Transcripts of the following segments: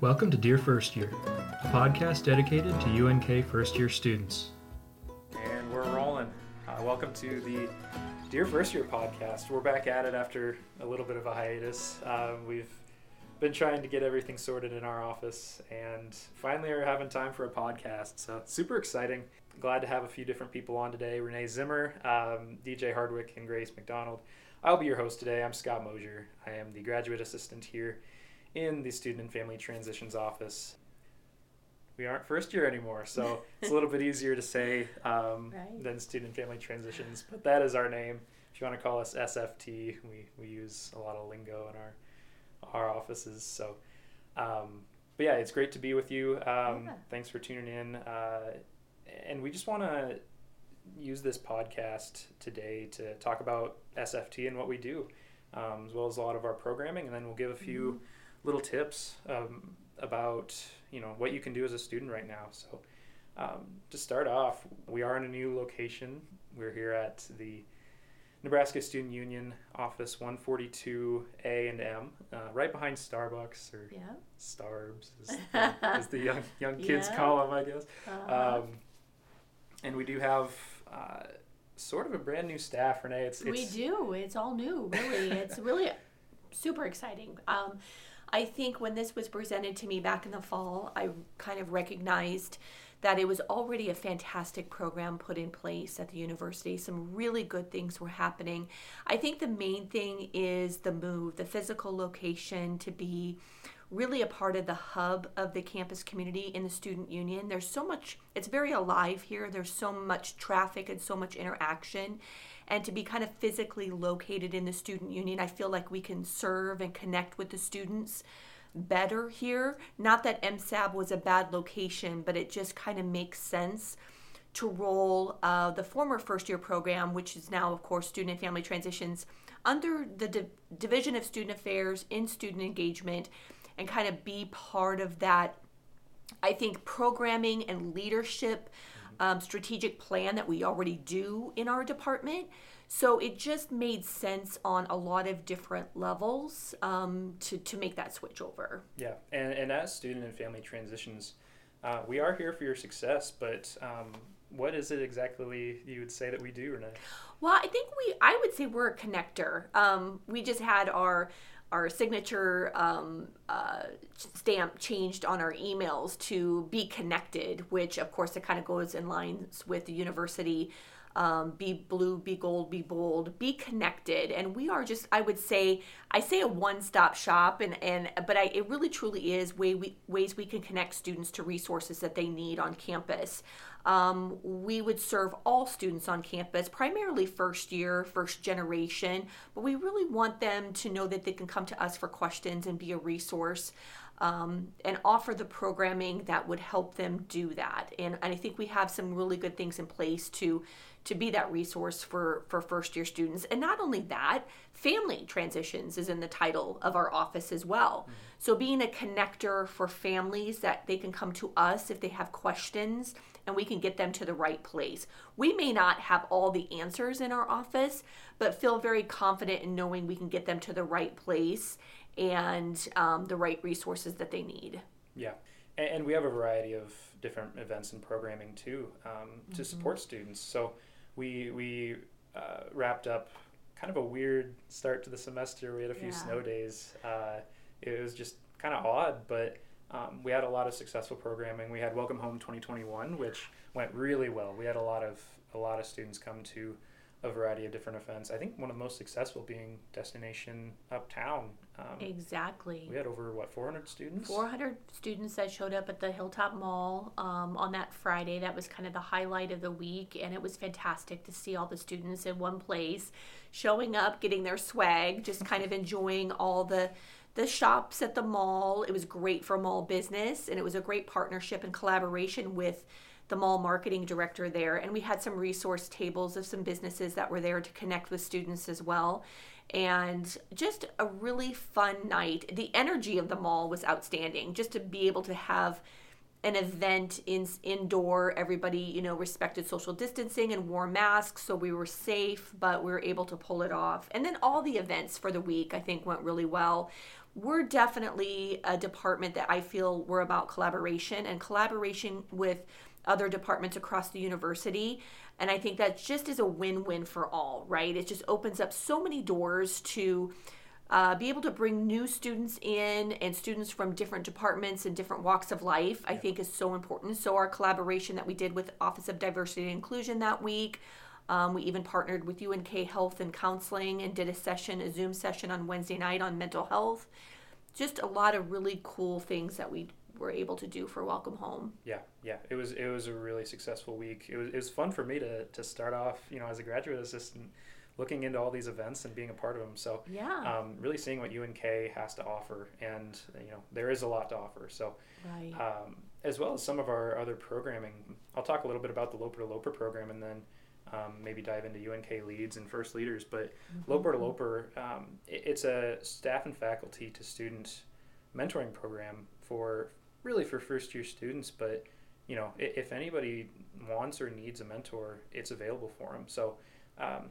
Welcome to Dear First Year, a podcast dedicated to UNK first year students. And we're rolling. Uh, welcome to the Dear First Year podcast. We're back at it after a little bit of a hiatus. Uh, we've been trying to get everything sorted in our office and finally are having time for a podcast. So, super exciting. Glad to have a few different people on today Renee Zimmer, um, DJ Hardwick, and Grace McDonald. I'll be your host today. I'm Scott Mosier. I am the graduate assistant here in the Student and Family Transitions Office. We aren't first year anymore, so it's a little bit easier to say um, Right. than Student and Family Transitions, but that is our name. If you want to call us SFT, we, we use a lot of lingo in our our offices. So, um, but yeah, it's great to be with you. Um, Yeah. Thanks for tuning in. Uh, and we just want to use this podcast today to talk about SFT and what we do, um, as well as a lot of our programming, and then we'll give a few little tips um, about you know what you can do as a student right now. So, um, to start off, we are in a new location. We're here at the Nebraska Student Union Office 142A and M, uh, right behind Starbucks or Yeah. Starbs, as the, as the young young kids Yeah. call them, I guess. Uh, Um, and we do have uh, sort of a brand new staff, Renee. It's, we do. It's all new, really. it's really super exciting. Um, I think when this was presented to me back in the fall, I kind of recognized that it was already a fantastic program put in place at the university. Some really good things were happening. I think the main thing is the move, the physical location to be really a part of the hub of the campus community in the student union. There's so much, it's very alive here. There's so much traffic and so much interaction. And to be kind of physically located in the student union, I feel like we can serve and connect with the students better here. Not that MSAB was a bad location, but it just kind of makes sense to roll uh, the former first year program, which is now, of course, Student and Family Transitions, under the Di- Division of Student Affairs in Student Engagement and kind of be part of that, I think, programming and leadership um, strategic plan that we already do in our department. So it just made sense on a lot of different levels um, to, to make that switch over. yeah. And and as student and family transitions, uh, we are here for your success. But um, what is it exactly you would say that we do, Renee? Well, I think we, I would say we're a connector. Um, we just had our our signature um, uh, stamp changed on our emails to be connected, which of course it kind of goes in lines with the university. Um, be blue, be gold, be bold, be connected, and we are just. I would say, I say a one-stop shop, and and but I it really truly is way we, ways we can connect students to resources that they need on campus. Um, we would serve all students on campus, primarily first year, first generation, but we really want them to know that they can come to us for questions and be a resource um, and offer the programming that would help them do that. And, and I think we have some really good things in place to to be that resource for for first year students. And not only that, family transitions is in the title of our office as well. So being a connector for families that they can come to us if they have questions and we can get them to the right place. We may not have all the answers in our office, but feel very confident in knowing we can get them to the right place and um, the right resources that they need. Yeah, and, and we have a variety of different events and programming too um, to support students. So we we uh, wrapped up kind of a weird start to the semester. We had a few Yeah. snow days. Uh, it was just kind of odd, but um, we had a lot of successful programming. We had Welcome Home 2021, which went really well. We had a lot of a lot of students come to a variety of different events. I think one of the most successful being Destination Uptown. Um, Exactly. we had over what 400 students. 400 students that showed up at the Hilltop Mall um, on that Friday. That was kind of the highlight of the week, and it was fantastic to see all the students in one place, showing up, getting their swag, just kind of enjoying all the the shops at the mall. It was great for mall business, and it was a great partnership and collaboration with the mall marketing director there. And we had some resource tables of some businesses that were there to connect with students as well and just a really fun night. The energy of the mall was outstanding. Just to be able to have an event in indoor. Everybody, you know, respected social distancing and wore masks, so we were safe, but we were able to pull it off. And then all the events for the week, I think, went really well. We're definitely a department that I feel we're about collaboration and collaboration with other departments across the university. And I think that just is a win win for all, right? It just opens up so many doors to uh, be able to bring new students in and students from different departments and different walks of life, I think is so important. So, our collaboration that we did with Office of Diversity and Inclusion that week. Um, we even partnered with UNK Health and Counseling and did a session, a Zoom session on Wednesday night on mental health. Just a lot of really cool things that we were able to do for Welcome Home. Yeah, yeah, it was it was a really successful week. It was it was fun for me to to start off, you know, as a graduate assistant looking into all these events and being a part of them. So yeah, um, really seeing what UNK has to offer, and you know there is a lot to offer. So right. um, as well as some of our other programming, I'll talk a little bit about the Loper to Loper program, and then um, maybe dive into UNK leads and first leaders. But Mm-hmm. Loper to Loper, um, it, it's a staff and faculty to student mentoring program for really for first year students, but you know, if anybody wants or needs a mentor, it's available for them. So, um,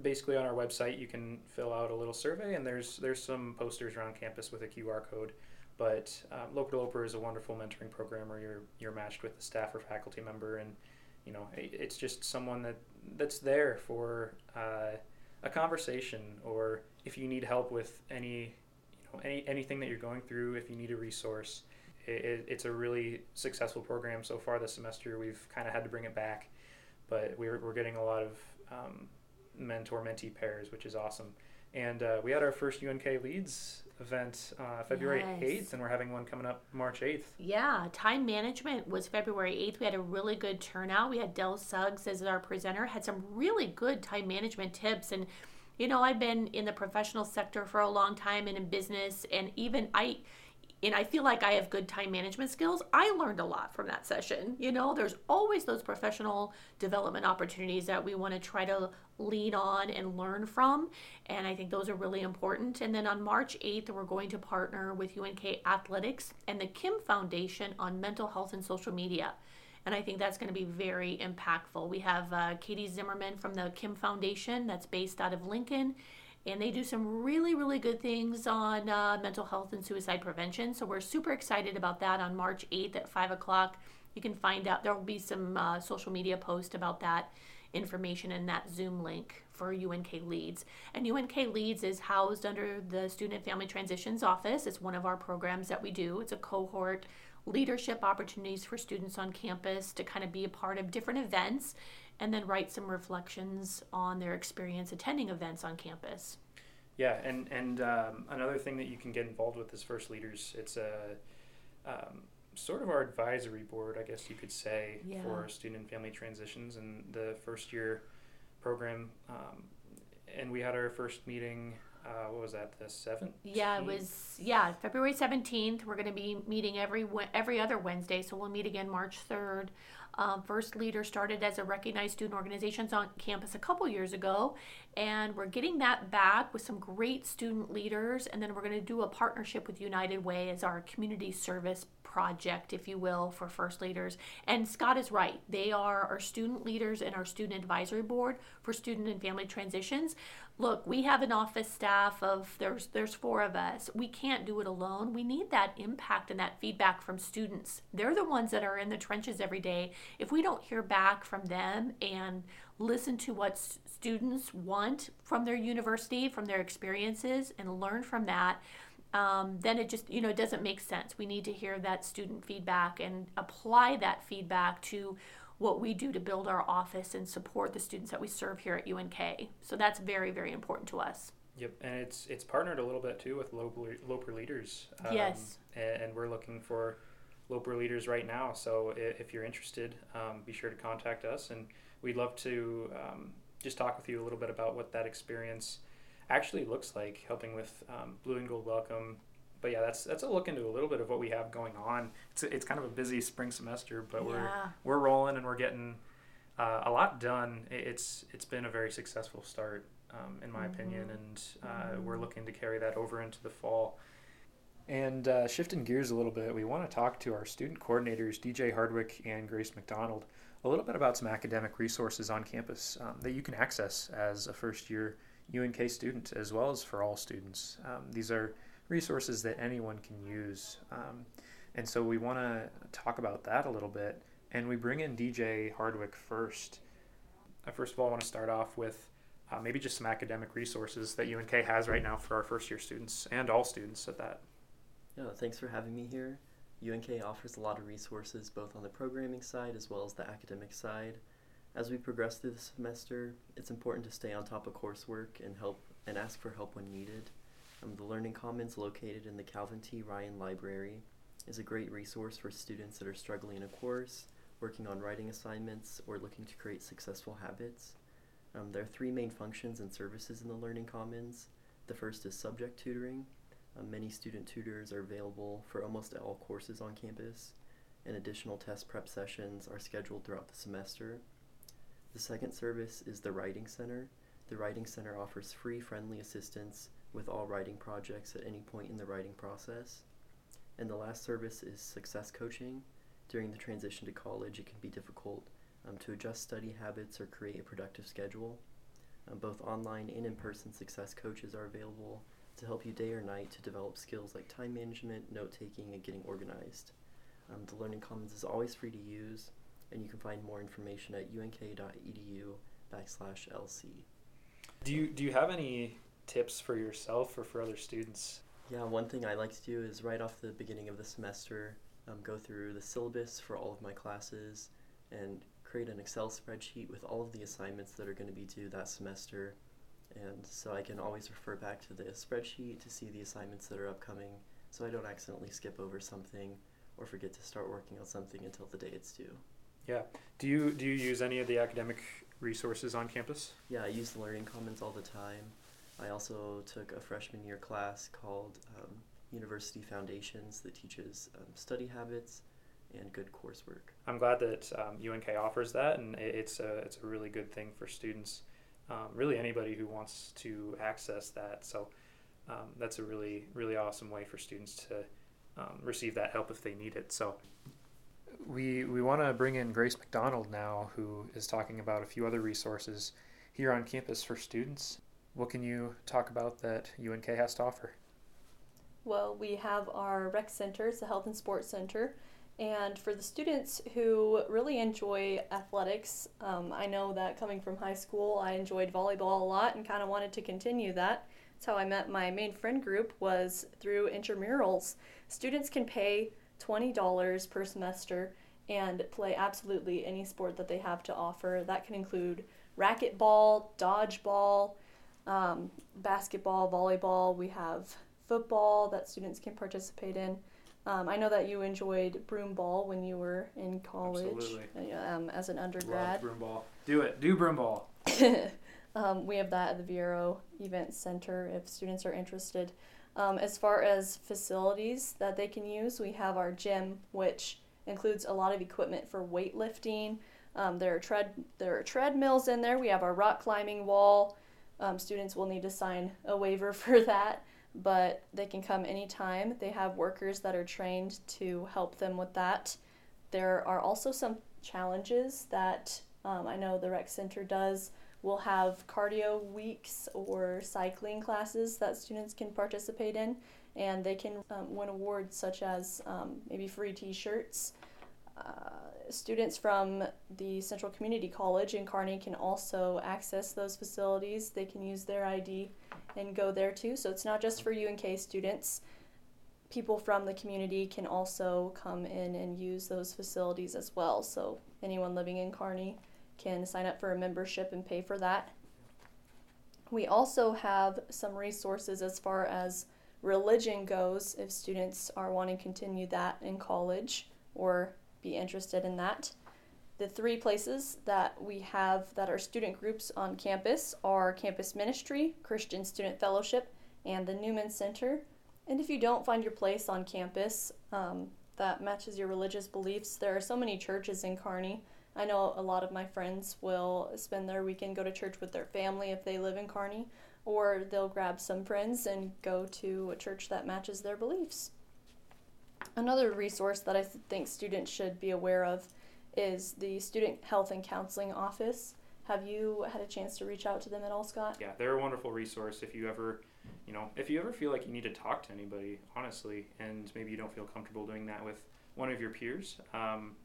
basically, on our website, you can fill out a little survey, and there's there's some posters around campus with a QR code. But um, Loper to is a wonderful mentoring program where you're you're matched with a staff or faculty member, and you know, it's just someone that that's there for uh, a conversation, or if you need help with any any anything that you're going through, if you need a resource it, it's a really successful program so far this semester. We've kind of had to bring it back, but we're, we're getting a lot of um, mentor mentee pairs, which is awesome. And uh, we had our first UNK Leads event uh, February Yes. 8th, and we're having one coming up March 8th. Yeah, time management was February 8th. We had a really good turnout. We had Dell Suggs as our presenter, had some really good time management tips. And, you know, I've been in the professional sector for a long time and in business, and even I. And I feel like I have good time management skills. I learned a lot from that session. You know, there's always those professional development opportunities that we want to try to lean on and learn from. And I think those are really important. And then on March 8th, we're going to partner with UNK Athletics and the Kim Foundation on mental health and social media. And I think that's going to be very impactful. We have uh, Katie Zimmerman from the Kim Foundation that's based out of Lincoln. And they do some really, really good things on uh, mental health and suicide prevention. So we're super excited about that on March 8th at 5 o'clock. You can find out, there will be some uh, social media post about that information and that Zoom link for UNK Leads. And UNK Leads is housed under the Student Family Transitions Office. It's one of our programs that we do. It's a cohort leadership opportunities for students on campus to kind of be a part of different events and then write some reflections on their experience attending events on campus. Yeah, and and um, another thing that you can get involved with is First Leaders. It's a um, sort of our advisory board, I guess you could say, Yeah. for student and family transitions and the first year program. Um, and we had our first meeting. Uh, what was that? The seventh. Yeah, it was yeah February seventeenth. We're going to be meeting every every other Wednesday, so we'll meet again March third. Um, First Leader started as a recognized student organizations on campus a couple years ago, and we're getting that back with some great student leaders. And then we're going to do a partnership with United Way as our community service project, if you will, for First Leaders. And Scott is right; they are our student leaders and our student advisory board for student and family transitions. Look we have an office staff of there's there's four of us. We can't do it alone. We need that impact and that feedback from students. They're the ones that are in the trenches every day. If we don't hear back from them and listen to what students want from their university from their experiences and learn from that um, then it just you know it doesn't make sense we need to hear that student feedback and apply that feedback to what we do to build our office and support the students that we serve here at UNK. So that's very, very important to us. Yep, and it's it's partnered a little bit too with Loper, Loper leaders. Yes. and, and we're looking for Loper leaders right now. So i- if you're interested, um, be sure to contact us, and we'd love to um, just talk with you a little bit about what that experience actually looks like, helping with um, Blue and Gold Welcome. But yeah, that's that's a look into a little bit of what we have going on. It's it's kind of a busy spring semester, but we're we're rolling and we're getting uh, a lot done. It's it's been a very successful start, um, in my opinion, and uh, we're looking to carry that over into the fall. And uh, shifting gears a little bit, we want to talk to our student coordinators, DJ Hardwick and Grace McDonald, a little bit about some academic resources on campus um, that you can access as a first year UNK student, as well as for all students. Um, these are resources that anyone can use. Um, and so we want to talk about that a little bit. And we bring in DJ Hardwick first. I first of all want to start off with uh, maybe just some academic resources that UNK has right now for our first year students and all students at that. Yeah, thanks for having me here. UNK offers a lot of resources both on the programming side as well as the academic side. As we progress through the semester, it's important to stay on top of coursework and help and ask for help when needed. Um, the Learning Commons located in the Calvin T. Ryan Library is a great resource for students that are struggling in a course, working on writing assignments, or looking to create successful habits. Um, there are three main functions and services in the Learning Commons. The first is subject tutoring. Um, many student tutors are available for almost all courses on campus, and additional test prep sessions are scheduled throughout the semester. The second service is the Writing Center. The Writing Center offers free, friendly assistance with all writing projects at any point in the writing process. And the last service is success coaching. During the transition to college, it can be difficult um, to adjust study habits or create a productive schedule. Um, both online and in person success coaches are available to help you day or night to develop skills like time management, note taking, and getting organized. Um, the Learning Commons is always free to use, and you can find more information at unk.edu backslash lc. Do you do you have any tips for yourself or for other students? Yeah, one thing I like to do is right off the beginning of the semester, um, go through the syllabus for all of my classes and create an Excel spreadsheet with all of the assignments that are going to be due that semester. And so I can always refer back to the spreadsheet to see the assignments that are upcoming so I don't accidentally skip over something or forget to start working on something until the day it's due. Yeah. Do you do you use any of the academic resources on campus? Yeah, I use the Learning Commons all the time. I also took a freshman year class called um, University Foundations that teaches um, study habits and good coursework. I'm glad that um, UNK offers that, and it's a it's a really good thing for students. Um, really, anybody who wants to access that. So um, that's a really really awesome way for students to um, receive that help if they need it. So we we want to bring in Grace McDonald now, who is talking about a few other resources here on campus for students. What can you talk about that UNK has to offer? Well, we have our rec center, it's a health and sports center. And for the students who really enjoy athletics, um, I know that coming from high school, I enjoyed volleyball a lot and kind of wanted to continue that. That's how I met my main friend group was through intramurals. Students can pay $20 per semester and play absolutely any sport that they have to offer. That can include racquetball, dodgeball, um, basketball, volleyball. We have football that students can participate in. Um, I know that you enjoyed broomball when you were in college Absolutely. um, as an undergrad. Love broom ball. Do it. Do broom ball. um, we have that at the Viaero Event Center if students are interested. Um, as far as facilities that they can use, we have our gym, which includes a lot of equipment for weightlifting. Um, there are tread there are treadmills in there. We have our rock climbing wall. Um, students will need to sign a waiver for that, but they can come anytime. They have workers that are trained to help them with that. There are also some challenges that um, I know the rec center does. We'll have cardio weeks or cycling classes that students can participate in, and they can um, win awards such as um, maybe free t shirts. Uh, students from the Central Community College in Kearney can also access those facilities. They can use their ID and go there too. So it's not just for UNK students. People from the community can also come in and use those facilities as well. So anyone living in Kearney can sign up for a membership and pay for that. We also have some resources as far as religion goes if students are wanting to continue that in college or be interested in that. The three places that we have that are student groups on campus are Campus Ministry, Christian Student Fellowship, and the Newman Center. And if you don't find your place on campus um, that matches your religious beliefs, there are so many churches in Kearney. I know a lot of my friends will spend their weekend go to church with their family if they live in Kearney, or they'll grab some friends and go to a church that matches their beliefs. Another resource that I think students should be aware of is the Student Health and Counseling Office. Have you had a chance to reach out to them at all, Scott? Yeah, they're a wonderful resource if you ever, you know, if you ever feel like you need to talk to anybody, honestly, and maybe you don't feel comfortable doing that with one of your peers. Um,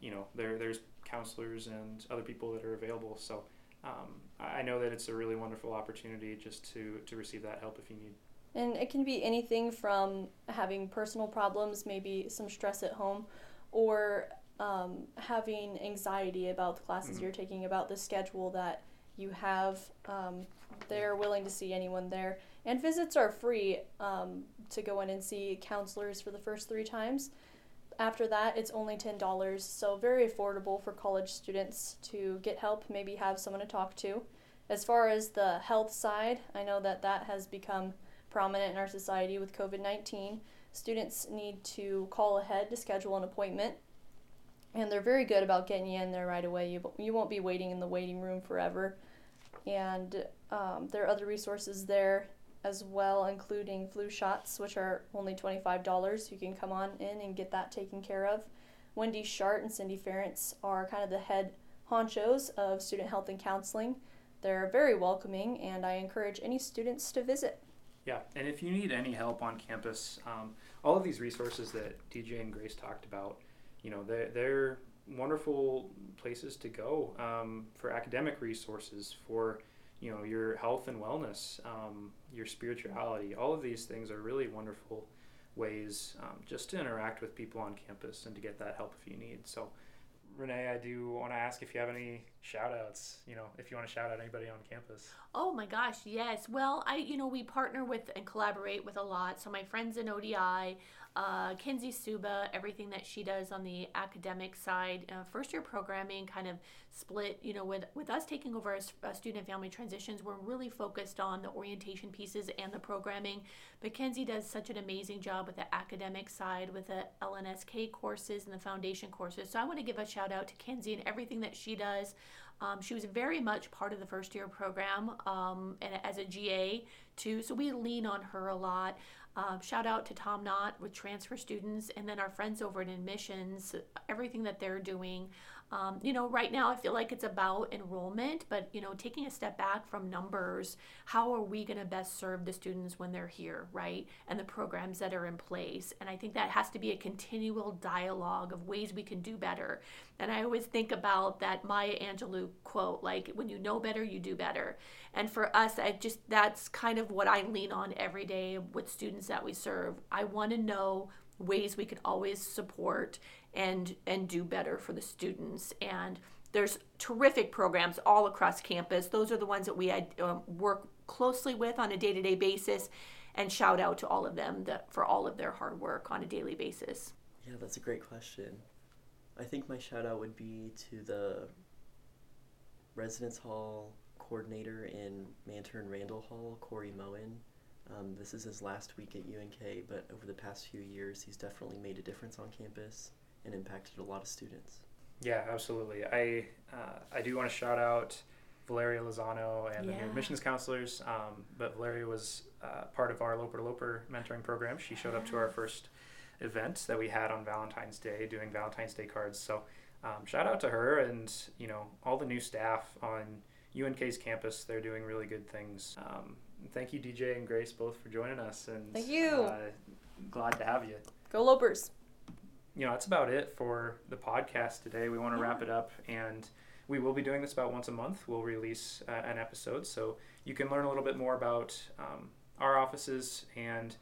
you know, there there's counselors and other people that are available. So um, I know that it's a really wonderful opportunity just to to receive that help if you need. And it can be anything from having personal problems, maybe some stress at home, or um, having anxiety about the classes Mhm. you're taking, about the schedule that you have. Um, they're willing to see anyone there. And visits are free um, to go in and see counselors for the first three times. After that, it's only $10, so very affordable for college students to get help, maybe have someone to talk to. As far as the health side, I know that that has become prominent in our society with COVID 19. Students need to call ahead to schedule an appointment, and they're very good about getting you in there right away. You, you won't be waiting in the waiting room forever. And um, there are other resources there as well, including flu shots, which are only $25. You can come on in and get that taken care of. Wendy Shart and Cindy Ferentz are kind of the head honchos of student health and counseling. They're very welcoming, and I encourage any students to visit. Yeah, and if you need any help on campus, um, all of these resources that DJ and Grace talked about, you know, they're, they're wonderful places to go um, for academic resources, for you know your health and wellness, um, your spirituality. All of these things are really wonderful ways um, just to interact with people on campus and to get that help if you need. So, Renee, I do want to ask if you have any shout outs, you know, if you want to shout out anybody on campus. Oh my gosh, yes. Well, I you know we partner with and collaborate with a lot. So my friends in ODI, uh, Kenzie Suba, everything that she does on the academic side, uh, first year programming kind of split. You know, with with us taking over as uh, student and family transitions, we're really focused on the orientation pieces and the programming. But Kenzie does such an amazing job with the academic side, with the LNSK courses and the foundation courses. So I want to give a shout out to Kenzie and everything that she does. Um, she was very much part of the first year program um, and as a GA too, so we lean on her a lot. Um, shout out to Tom Knott with transfer students, and then our friends over at admissions, everything that they're doing. Um, you know, right now I feel like it's about enrollment, but you know, taking a step back from numbers, how are we going to best serve the students when they're here, right? And the programs that are in place. And I think that has to be a continual dialogue of ways we can do better. And I always think about that Maya Angelou quote, like, when you know better, you do better. And for us, I just, that's kind of what I lean on every day with students that we serve. I want to know ways we can always support and and do better for the students and there's terrific programs all across campus those are the ones that we um, work closely with on a day-to-day basis and shout out to all of them that, for all of their hard work on a daily basis Yeah, that's a great question. I think my shout out would be to the residence hall coordinator in Mantor and Randall Hall, Corey Moen. Um, this is his last week at UNK, but over the past few years, he's definitely made a difference on campus and impacted a lot of students. Yeah, absolutely. I uh, I do want to shout out Valeria Lozano and the new admissions counselors. Um, but Valeria was uh, part of our Loper to Loper mentoring program. She showed up to our first event that we had on Valentine's Day, doing Valentine's Day cards. So um, shout out to her and you know all the new staff on UNK's campus. They're doing really good things. Um, thank you, DJ and Grace, both for joining us. And Thank you. Uh, glad to have you Go Lopers! you know, that's about it for the podcast today. We want to wrap it up, and we will be doing this about once a month. We'll release uh, an episode, so you can learn a little bit more about um, our offices and,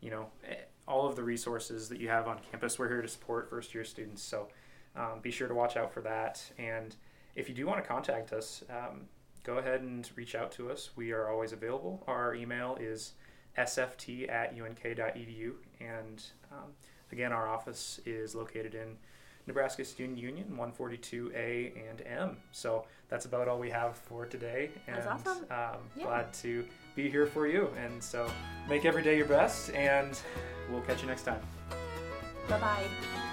you know, eh, all of the resources that you have on campus. We're here to support first year students, so um, be sure to watch out for that. And if you do want to contact us, um, go ahead and reach out to us. We are always available. Our email is sft at unk.edu, and um, Again, our office is located in Nebraska Student Union, 142A and M. So that's about all we have for today. And That's awesome. um, Yeah. glad to be here for you. And so make every day your best, and we'll catch you next time. bye bye